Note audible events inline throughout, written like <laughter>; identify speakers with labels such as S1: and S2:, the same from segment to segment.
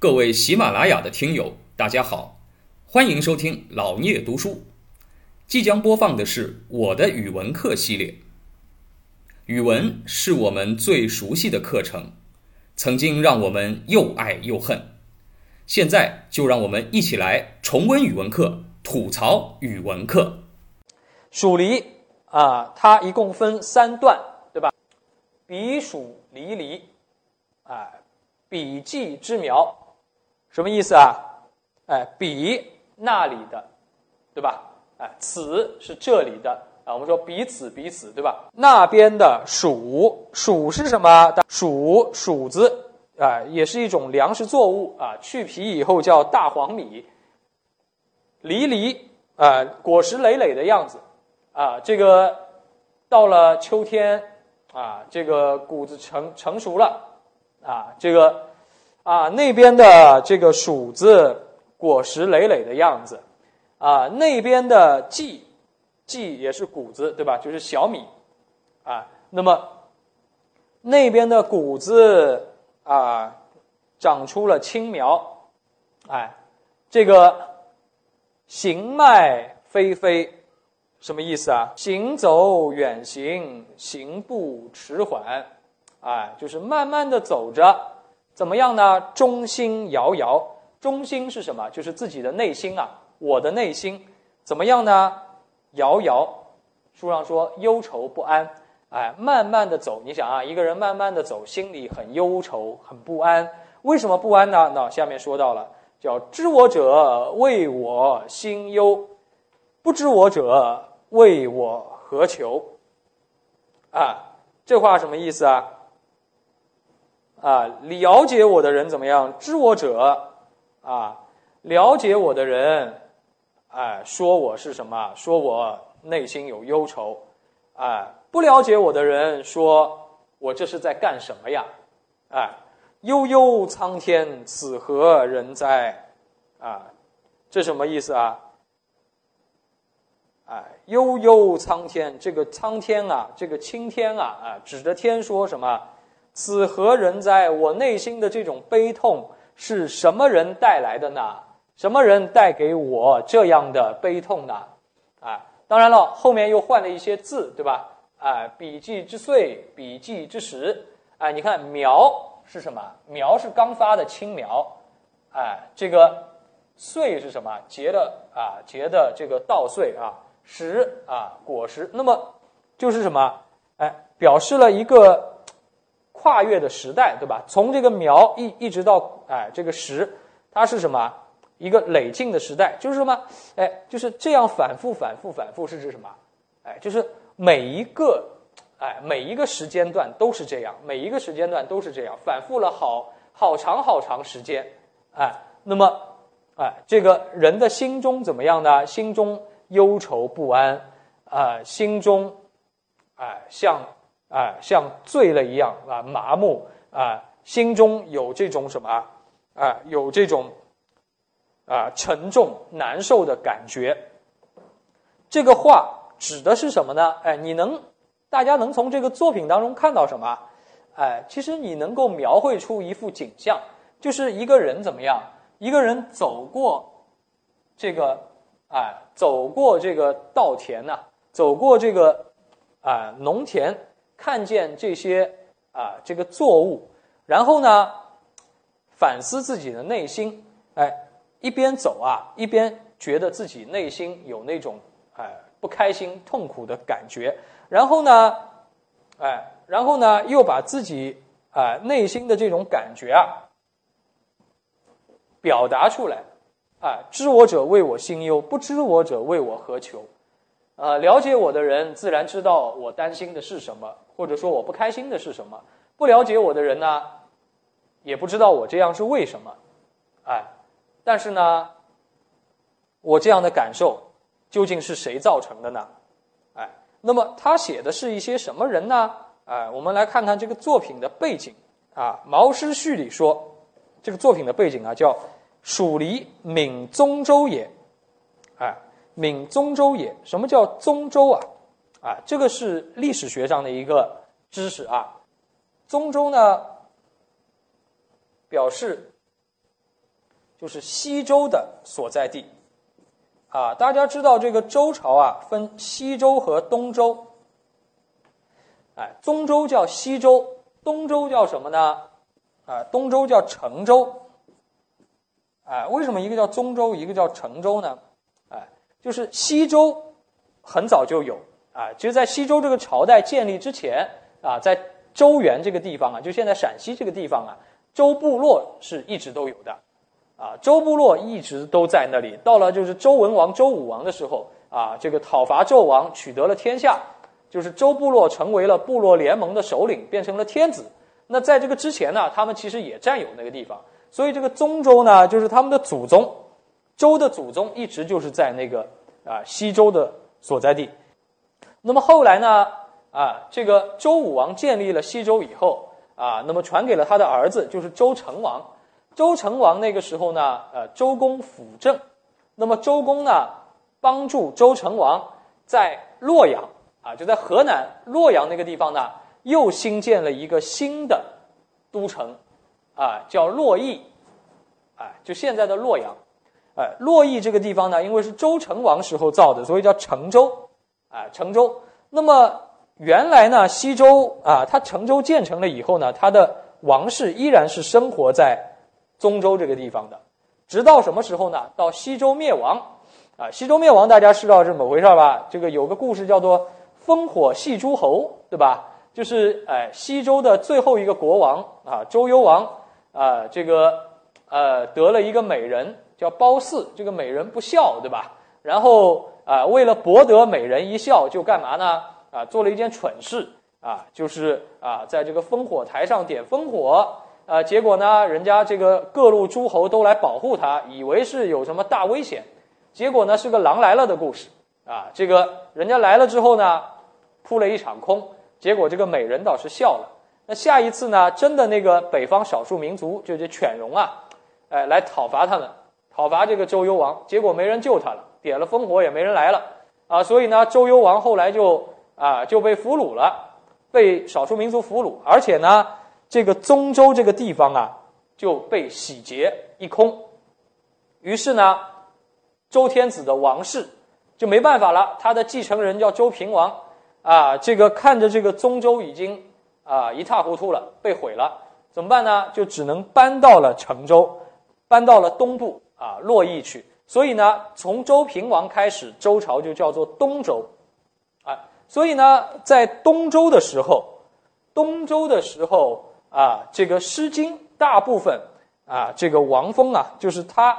S1: 各位喜马拉雅的听友，大家好，欢迎收听老聂读书。即将播放的是我的语文课系列。语文是我们最熟悉的课程，曾经让我们又爱又恨。现在就让我们一起来重温语文课，吐槽语文课。
S2: 黍离啊，它一共分三段，对吧？彼黍离离，啊，彼稷之苗，什么意思啊？哎，彼那里的，对吧？哎，此是这里的啊，我们说彼此彼此，对吧？那边的黍，黍是什么？黍黍子啊，也是一种粮食作物啊，去皮以后叫大黄米。离离啊，果实累累的样子啊，这个到了秋天啊，这个谷子成成熟了啊，这个啊那边的这个黍子果实累累的样子。啊，那边的稷，稷也是谷子，对吧？就是小米，啊，那么那边的谷子啊，长出了青苗，哎，这个行迈飞飞，什么意思啊？行走远行，行步迟缓，哎，就是慢慢的走着，怎么样呢？中心摇摇，中心是什么？就是自己的内心啊。我的内心怎么样呢？摇摇，书上说忧愁不安，哎，慢慢的走。你想啊，一个人慢慢的走，心里很忧愁，很不安。为什么不安呢？那下面说到了，叫知我者谓我心忧，不知我者谓我何求。啊，这话什么意思啊？啊，了解我的人怎么样？知我者啊，了解我的人。哎，说我是什么？说我内心有忧愁。哎，不了解我的人说我这是在干什么呀？哎，悠悠苍天，此何人哉？啊，这什么意思啊？哎，悠悠苍天，这个苍天啊，这个青天啊，啊，指着天说什么？此何人哉？我内心的这种悲痛是什么人带来的呢？什么人带给我这样的悲痛呢？啊，当然了，后面又换了一些字，对吧？啊，笔记之岁，笔记之时，哎，你看苗是什么？苗是刚发的青苗，哎，这个穗是什么？结的啊，结的这个稻穗啊，实啊，果实。那么就是什么？哎，表示了一个跨越的时代，对吧？从这个苗一一直到哎这个实，它是什么？一个累进的时代，就是什么？哎，就是这样反复、反复、反复，是指什么？哎，就是每一个，哎，每一个时间段都是这样，每一个时间段都是这样，反复了好好长好长时间，哎，那么，哎，这个人的心中怎么样呢？心中忧愁不安，啊，心中，哎，像，哎，像醉了一样啊，麻木啊，心中有这种什么？啊，有这种。啊，沉重难受的感觉。这个话指的是什么呢？哎，你能，大家能从这个作品当中看到什么？哎，其实你能够描绘出一幅景象，就是一个人怎么样？一个人走过这个，哎，走过这个稻田呐，走过这个啊农田，看见这些啊这个作物，然后呢，反思自己的内心，哎。一边走啊，一边觉得自己内心有那种哎不开心、痛苦的感觉，然后呢，哎，然后呢，又把自己啊内心的这种感觉啊表达出来，啊，知我者谓我心忧，不知我者谓我何求，呃，了解我的人自然知道我担心的是什么，或者说我不开心的是什么；不了解我的人呢，也不知道我这样是为什么，哎。但是呢，我这样的感受究竟是谁造成的呢？哎，那么他写的是一些什么人呢？哎，我们来看看这个作品的背景啊，《毛诗序》里说，这个作品的背景啊叫“蜀离闽宗周也”。哎，闽宗州也，什么叫宗州啊？啊，这个是历史学上的一个知识啊。宗州呢，表示。就是西周的所在地。啊，大家知道这个周朝啊，分西周和东周。哎，中周叫西周，东周叫什么呢？啊，东周叫成周。哎，为什么一个叫中州，一个叫成周呢？就是西周很早就有啊，其实，在西周这个朝代建立之前啊，在周原这个地方啊，就现在陕西这个地方啊，周部落是一直都有的。啊，周部落一直都在那里。到了就是周文王、周武王的时候，啊，这个讨伐纣王，取得了天下，就是周部落成为了部落联盟的首领，变成了天子。那在这个之前呢，他们其实也占有那个地方。所以这个宗周呢，就是他们的祖宗，周的祖宗一直就是在那个啊西周的所在地。那么后来呢，啊，这个周武王建立了西周以后，啊，那么传给了他的儿子，就是周成王。周成王那个时候呢，呃，周公辅政，那么周公呢，帮助周成王在洛阳啊，就在河南洛阳那个地方呢，又新建了一个新的都城，啊，叫洛邑，啊，就现在的洛阳，哎，洛邑这个地方呢，因为是周成王时候造的，所以叫成周，啊，成周。那么原来呢，西周啊，它成周建成了以后呢，它的王室依然是生活在。宗周这个地方的，直到什么时候呢？到西周灭亡，啊，西周灭亡，大家知道是怎么回事吧？这个有个故事叫做“烽火戏诸侯”，对吧？就是哎，西周的最后一个国王啊，周幽王啊，这个呃得了一个美人叫褒姒，这个美人不孝，对吧？然后啊，为了博得美人一笑，就干嘛呢？啊，做了一件蠢事啊，就是啊，在这个烽火台上点烽火。啊，结果呢，人家这个各路诸侯都来保护他，以为是有什么大危险，结果呢是个狼来了的故事啊。这个人家来了之后呢，扑了一场空，结果这个美人倒是笑了。那下一次呢，真的那个北方少数民族就这犬戎啊，哎，来讨伐他们，讨伐这个周幽王，结果没人救他了，点了烽火也没人来了啊。所以呢，周幽王后来就啊就被俘虏了，被少数民族俘虏，而且呢。这个宗周这个地方啊，就被洗劫一空。于是呢，周天子的王室就没办法了。他的继承人叫周平王啊，这个看着这个宗周已经啊一塌糊涂了，被毁了，怎么办呢？就只能搬到了成周，搬到了东部啊洛邑去。所以呢，从周平王开始，周朝就叫做东周啊。所以呢，在东周的时候，东周的时候。啊，这个《诗经》大部分啊，这个王风啊，就是他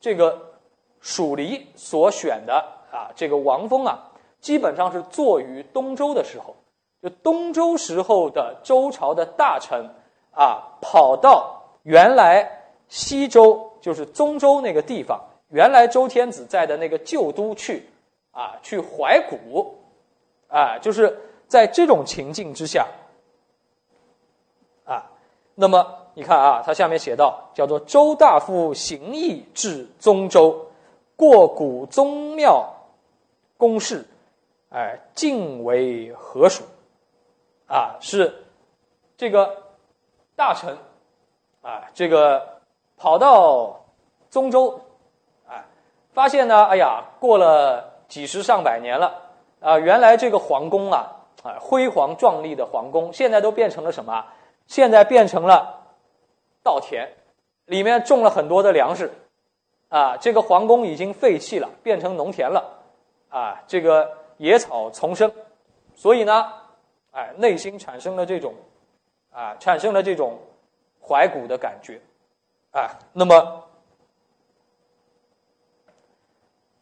S2: 这个属离所选的啊，这个王风啊，基本上是作于东周的时候，就东周时候的周朝的大臣啊，跑到原来西周，就是宗周那个地方，原来周天子在的那个旧都去啊，去怀古啊，就是在这种情境之下。啊那么你看啊，他下面写到，叫做周大夫行义至宗周，过古宗庙，公事，哎，晋为何属？啊，是这个大臣啊，这个跑到中州，哎，发现呢，哎呀，过了几十上百年了啊，原来这个皇宫啊，啊，辉煌壮丽的皇宫，现在都变成了什么？现在变成了稻田，里面种了很多的粮食，啊，这个皇宫已经废弃了，变成农田了，啊，这个野草丛生，所以呢，哎，内心产生了这种，啊，产生了这种怀古的感觉，啊，那么，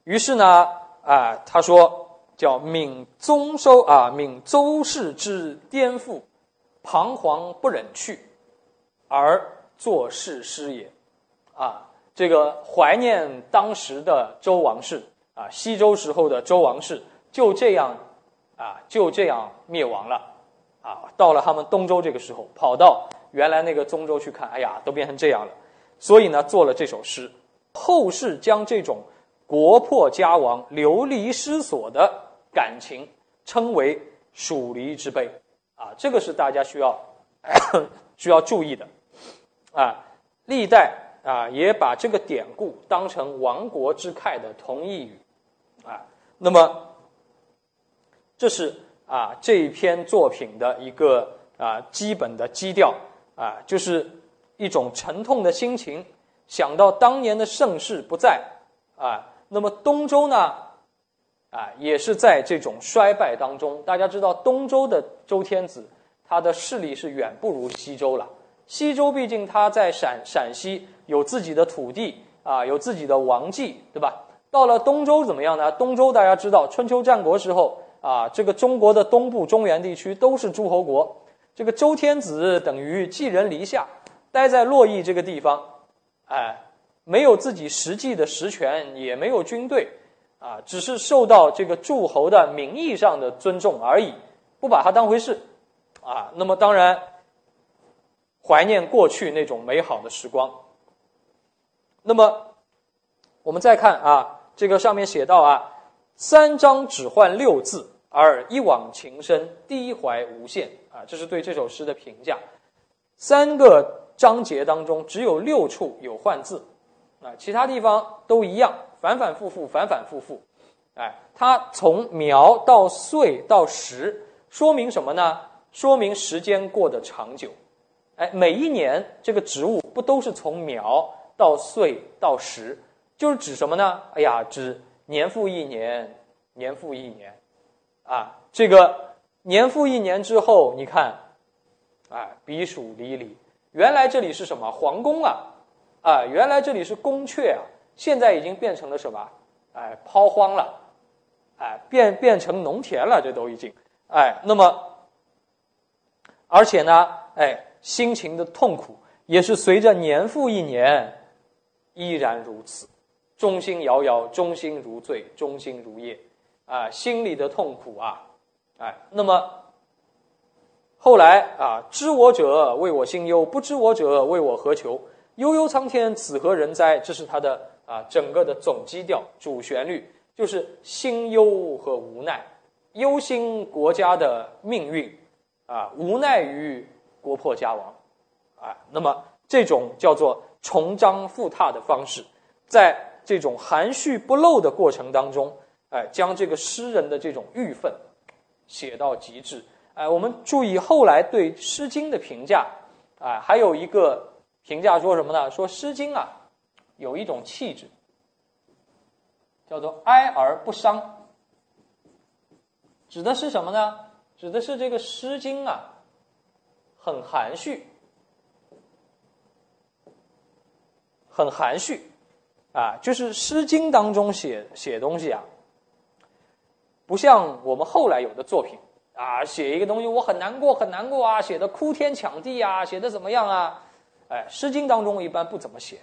S2: 于是呢，啊，他说叫闵宗收啊，闵周氏之颠覆。彷徨不忍去，而作事师也，啊，这个怀念当时的周王室啊，西周时候的周王室就这样啊，就这样灭亡了，啊，到了他们东周这个时候，跑到原来那个宗周去看，哎呀，都变成这样了，所以呢，做了这首诗。后世将这种国破家亡、流离失所的感情称为蜀离之悲。啊，这个是大家需要 <coughs> 需要注意的，啊，历代啊，也把这个典故当成亡国之慨的同义语，啊，那么这是啊这一篇作品的一个啊基本的基调啊，就是一种沉痛的心情，想到当年的盛世不在啊，那么东周呢啊也是在这种衰败当中。大家知道东周的周天子，他的势力是远不如西周了。西周毕竟他在陕陕西有自己的土地啊，有自己的王继，对吧？到了东周怎么样呢？东周大家知道，春秋战国时候啊，这个中国的东部中原地区都是诸侯国，这个周天子等于寄人篱下，待在洛邑这个地方，哎，没有自己实际的实权，也没有军队，啊，只是受到这个诸侯的名义上的尊重而已，不把他当回事，啊，那么当然。怀念过去那种美好的时光。那么，我们再看啊，这个上面写到啊，三章只换六字，而一往情深，低怀无限啊，这是对这首诗的评价。三个章节当中只有六处有换字，啊，其他地方都一样，反反复复，反反复复。哎，它从苗到穗到实，说明什么呢？说明时间过得长久。哎，每一年这个植物不都是从苗到穗到实，就是指什么呢？哎呀，指年复一年，年复一年，啊，这个年复一年之后，你看，啊，彼黍离离，原来这里是什么皇宫啊？啊，原来这里是宫阙啊，现在已经变成了什么？哎，抛荒了，哎，变变成农田了，这都已经，哎，那么，而且呢，哎。心情的痛苦也是随着年复一年，依然如此，忠心遥遥，忠心如醉，忠心如夜，啊，心里的痛苦啊，哎，那么后来啊，知我者为我心忧，不知我者为我何求？悠悠苍天，此何人哉？这是他的啊整个的总基调，主旋律就是心忧和无奈，忧心国家的命运啊，无奈于。国破家亡，啊，那么这种叫做重章复踏的方式，在这种含蓄不露的过程当中，哎，将这个诗人的这种郁愤写到极致。哎，我们注意后来对《诗经》的评价，啊，还有一个评价说什么呢？说《诗经》啊，有一种气质，叫做哀而不伤，指的是什么呢？指的是这个《诗经》啊。很含蓄，很含蓄，啊，就是《诗经》当中写写东西啊，不像我们后来有的作品啊，写一个东西我很难过很难过啊，写的哭天抢地啊，写的怎么样啊？哎，《诗经》当中一般不怎么写，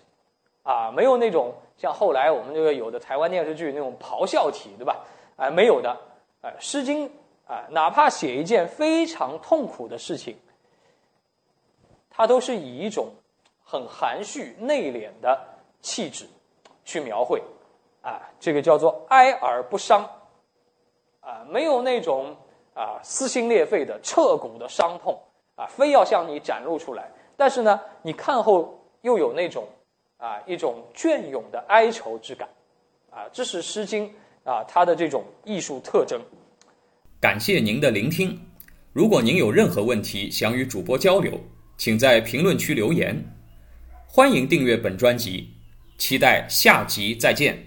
S2: 啊，没有那种像后来我们这个有的台湾电视剧那种咆哮体，对吧？哎，没有的，哎，《诗经》啊，哪怕写一件非常痛苦的事情。它都是以一种很含蓄、内敛的气质去描绘，啊，这个叫做哀而不伤，啊，没有那种啊撕心裂肺的彻骨的伤痛，啊，非要向你展露出来。但是呢，你看后又有那种啊一种隽永的哀愁之感，啊，这是《诗经》啊它的这种艺术特征。
S1: 感谢您的聆听，如果您有任何问题想与主播交流。请在评论区留言，欢迎订阅本专辑，期待下集再见。